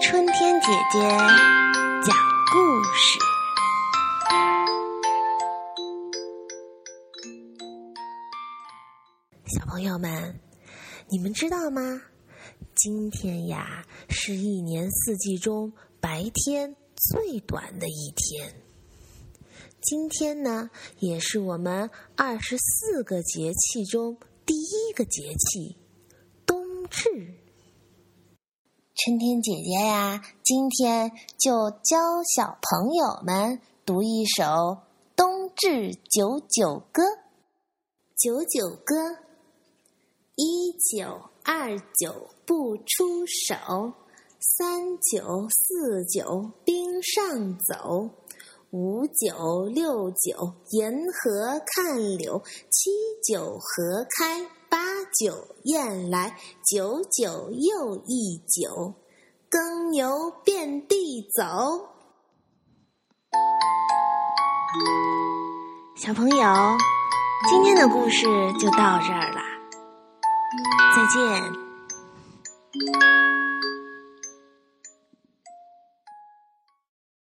春天姐姐讲故事。小朋友们，你们知道吗？今天呀，是一年四季中白天最短的一天。今天呢，也是我们二十四个节气中第一个节气——冬至。春天姐姐呀，今天就教小朋友们读一首《冬至九九歌》。九九歌。一九二九不出手，三九四九冰上走，五九六九沿河看柳，七九河开，八九雁来，九九又一九，耕牛遍地走。小朋友，今天的故事就到这儿了。再见。